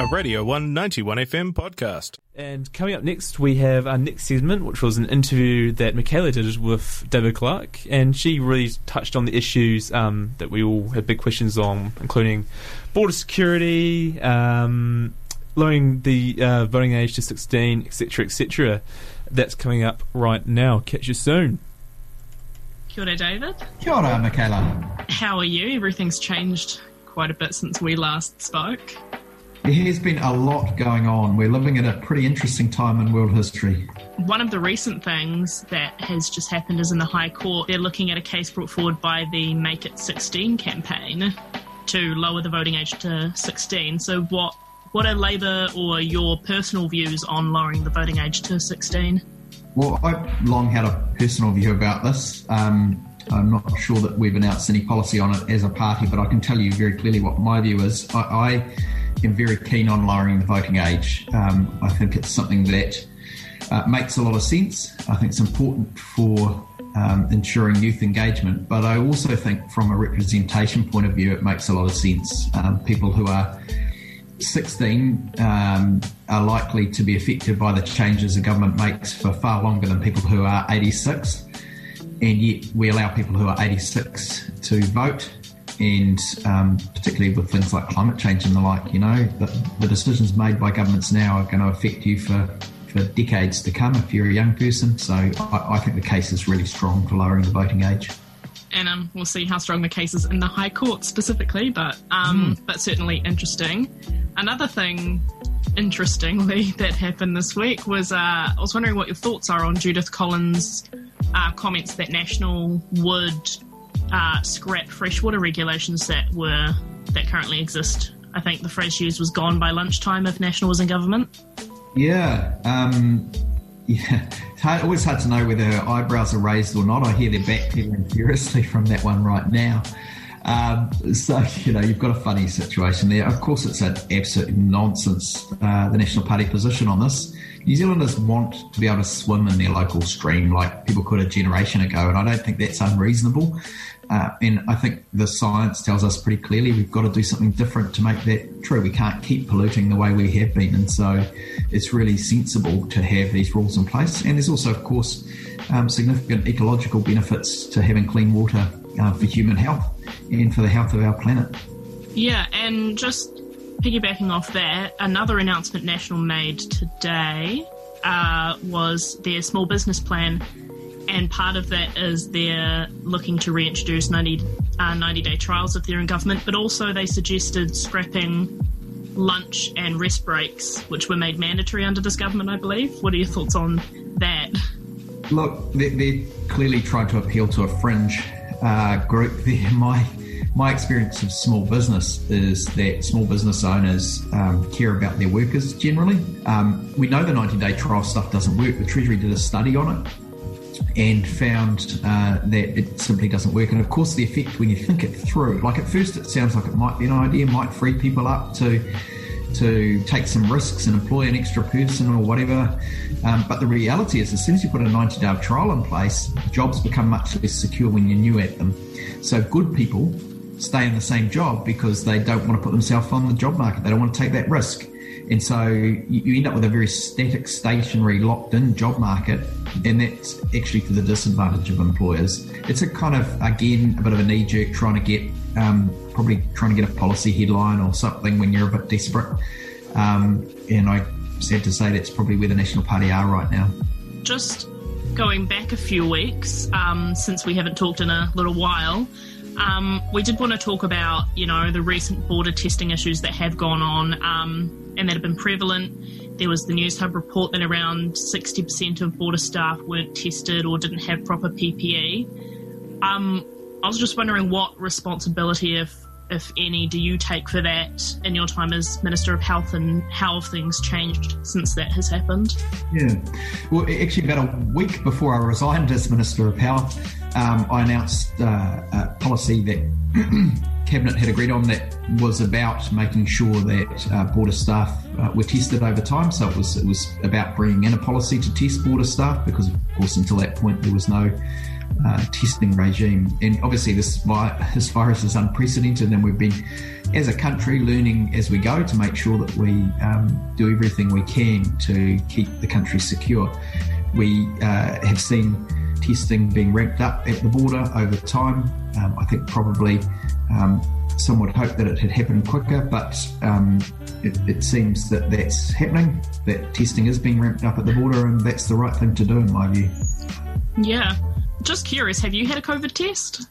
a Radio 191 FM podcast. And coming up next, we have our next segment, which was an interview that Michaela did with David Clark, and she really touched on the issues um, that we all had big questions on, including border security, um, lowering the uh, voting age to 16, etc., etc. That's coming up right now. Catch you soon. Kia ora, David. Kia ora, Michaela. How are you? Everything's changed quite a bit since we last spoke. There has been a lot going on. We're living at a pretty interesting time in world history. One of the recent things that has just happened is in the High Court, they're looking at a case brought forward by the Make It 16 campaign to lower the voting age to 16. So, what what are Labour or your personal views on lowering the voting age to 16? Well, I've long had a personal view about this. Um, I'm not sure that we've announced any policy on it as a party, but I can tell you very clearly what my view is. I, I am very keen on lowering the voting age. Um, I think it's something that uh, makes a lot of sense. I think it's important for um, ensuring youth engagement, but I also think from a representation point of view, it makes a lot of sense. Um, people who are 16 um, are likely to be affected by the changes the government makes for far longer than people who are 86. And yet we allow people who are 86 to vote. And um, particularly with things like climate change and the like, you know, the, the decisions made by governments now are going to affect you for, for decades to come if you're a young person. So I, I think the case is really strong for lowering the voting age and um, we'll see how strong the case is in the High Court specifically, but um, mm. but certainly interesting. Another thing, interestingly, that happened this week was uh, I was wondering what your thoughts are on Judith Collins' uh, comments that National would uh, scrap freshwater regulations that were that currently exist. I think the phrase used was "gone by lunchtime" if National was in government. Yeah. Um yeah, it's hard, always hard to know whether her eyebrows are raised or not. I hear they're backpedaling furiously from that one right now. Um, so, you know, you've got a funny situation there. Of course, it's an absolute nonsense, uh, the National Party position on this. New Zealanders want to be able to swim in their local stream like people could a generation ago, and I don't think that's unreasonable. Uh, and I think the science tells us pretty clearly we've got to do something different to make that true. We can't keep polluting the way we have been. And so it's really sensible to have these rules in place. And there's also, of course, um, significant ecological benefits to having clean water uh, for human health and for the health of our planet. Yeah, and just piggybacking off that, another announcement National made today uh, was their small business plan and part of that is they're looking to reintroduce 90, uh, 90 day trials if they're in government, but also they suggested scrapping lunch and rest breaks, which were made mandatory under this government, I believe. What are your thoughts on that? Look, they're, they're clearly trying to appeal to a fringe uh, group there. My my experience of small business is that small business owners um, care about their workers generally. Um, we know the 90 day trial stuff doesn't work. The Treasury did a study on it and found uh, that it simply doesn't work. And of course, the effect when you think it through, like at first, it sounds like it might be an idea, might free people up to to take some risks and employ an extra person or whatever. Um, but the reality is, as soon as you put a 90 day trial in place, jobs become much less secure when you're new at them. So good people stay in the same job because they don't want to put themselves on the job market. They don't want to take that risk. And so you, end up with a very static, stationary, locked in job market, and that's actually to the disadvantage of employers. It's a kind of, again, a bit of a knee jerk trying to get, um, probably trying to get a policy headline or something when you're a bit desperate. Um, and I said to say that's probably where the National Party are right now. Just going back a few weeks, um, since we haven't talked in a little while, um, we did want to talk about, you know, the recent border testing issues that have gone on um, and that have been prevalent. There was the Newshub report that around 60% of border staff weren't tested or didn't have proper PPE. Um, I was just wondering what responsibility, if if any, do you take for that in your time as Minister of Health and how have things changed since that has happened? Yeah. Well, actually, about a week before I resigned as Minister of Health, um, I announced uh, a policy that Cabinet had agreed on that was about making sure that uh, border staff uh, were tested over time. So it was it was about bringing in a policy to test border staff because, of course, until that point there was no uh, testing regime. And obviously, this, this virus is unprecedented, and we've been, as a country, learning as we go to make sure that we um, do everything we can to keep the country secure. We uh, have seen testing being ramped up at the border over time. Um, I think probably um, some would hope that it had happened quicker, but um, it, it, seems that that's happening. That testing is being ramped up at the border, and that's the right thing to do, in my view. Yeah. Just curious, have you had a COVID test?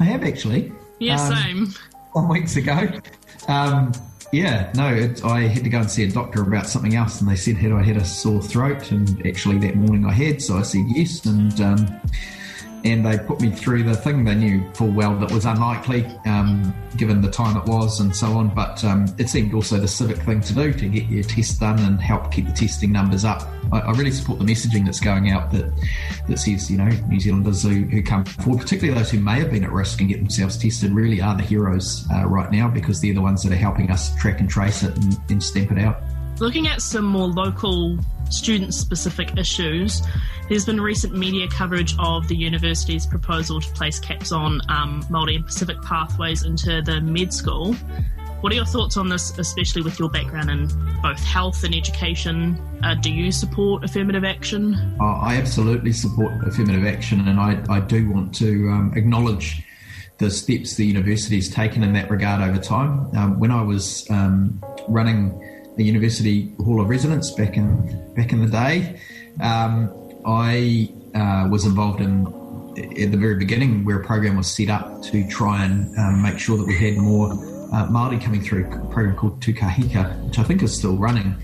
I have actually. Yeah, um, same. Some weeks ago. Yeah, no, it, I had to go and see a doctor about something else, and they said had I had a sore throat, and actually that morning I had, so I said yes, and um, and they put me through the thing. They knew full well that was unlikely, um, given the time it was and so on. But um, it seemed also the civic thing to do to get your test done and help keep the testing numbers up. I, I really support the messaging that's going out that that says, you know, New Zealanders who, who come forward, particularly those who may have been at risk and get themselves tested, really are the heroes uh, right now because they're the ones that are helping us track and trace it and, and stamp it out. Looking at some more local student specific issues, there's been recent media coverage of the university's proposal to place caps on um, Māori and Pacific pathways into the med school. What are your thoughts on this, especially with your background in both health and education? Uh, do you support affirmative action? I absolutely support affirmative action, and I, I do want to um, acknowledge the steps the university has taken in that regard over time. Um, when I was um, running the University Hall of Residence back in back in the day, um, I uh, was involved in at the very beginning where a program was set up to try and um, make sure that we had more uh, Māori coming through a program called Tū Kahika, which I think is still running.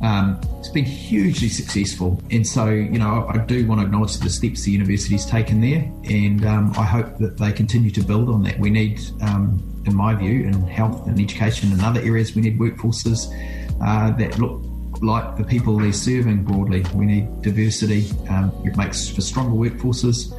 Um, it's been hugely successful, and so you know I do want to acknowledge the steps the university's taken there, and um, I hope that they continue to build on that. We need, um, in my view, in health and education and other areas, we need workforces uh, that look like the people they're serving broadly. We need diversity. Um, it makes for stronger workforces.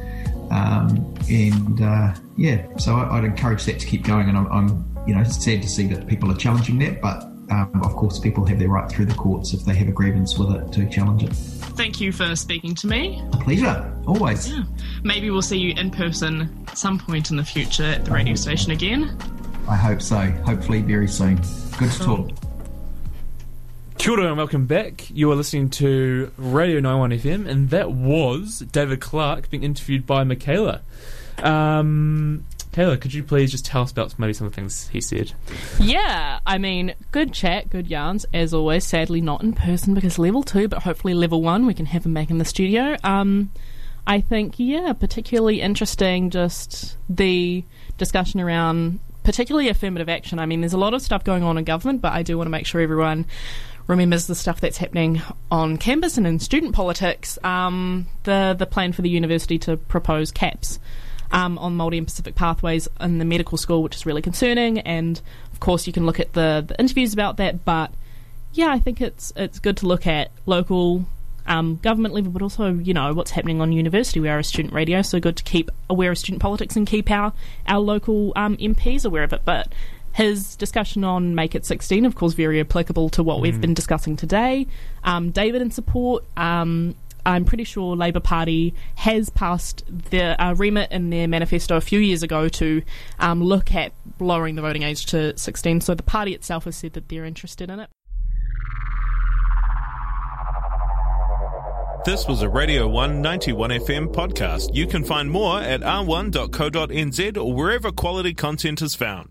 Um, and uh, yeah, so I, would encourage that to keep going. And I'm, I'm, you know, sad to see that people are challenging that, but um, of course, people have their right through the courts if they have a grievance with it to challenge it. Thank you for speaking to me. A pleasure, always. Yeah. Maybe we'll see you in person some point in the future at the radio station again. I hope so. Hopefully, very soon. Good to talk. Kia ora and welcome back. You are listening to Radio 91 FM, and that was David Clark being interviewed by Michaela. Um, could you please just tell us about maybe some of the things he said? Yeah, I mean, good chat, good yarns, as always. Sadly, not in person because level two, but hopefully level one, we can have him back in the studio. Um, I think, yeah, particularly interesting just the discussion around particularly affirmative action. I mean, there's a lot of stuff going on in government, but I do want to make sure everyone remembers the stuff that's happening on campus and in student politics, um, the the plan for the university to propose caps um, on Māori and Pacific pathways in the medical school, which is really concerning. And of course, you can look at the, the interviews about that. But yeah, I think it's it's good to look at local um, government level, but also you know what's happening on university. We are a student radio, so good to keep aware of student politics and keep our our local um, MPs aware of it. But his discussion on Make It 16, of course, very applicable to what mm. we've been discussing today. Um, David in support. Um, I'm pretty sure Labour Party has passed the uh, remit in their manifesto a few years ago to um, look at lowering the voting age to 16. So the party itself has said that they're interested in it. This was a Radio 191 FM podcast. You can find more at r1.co.nz or wherever quality content is found.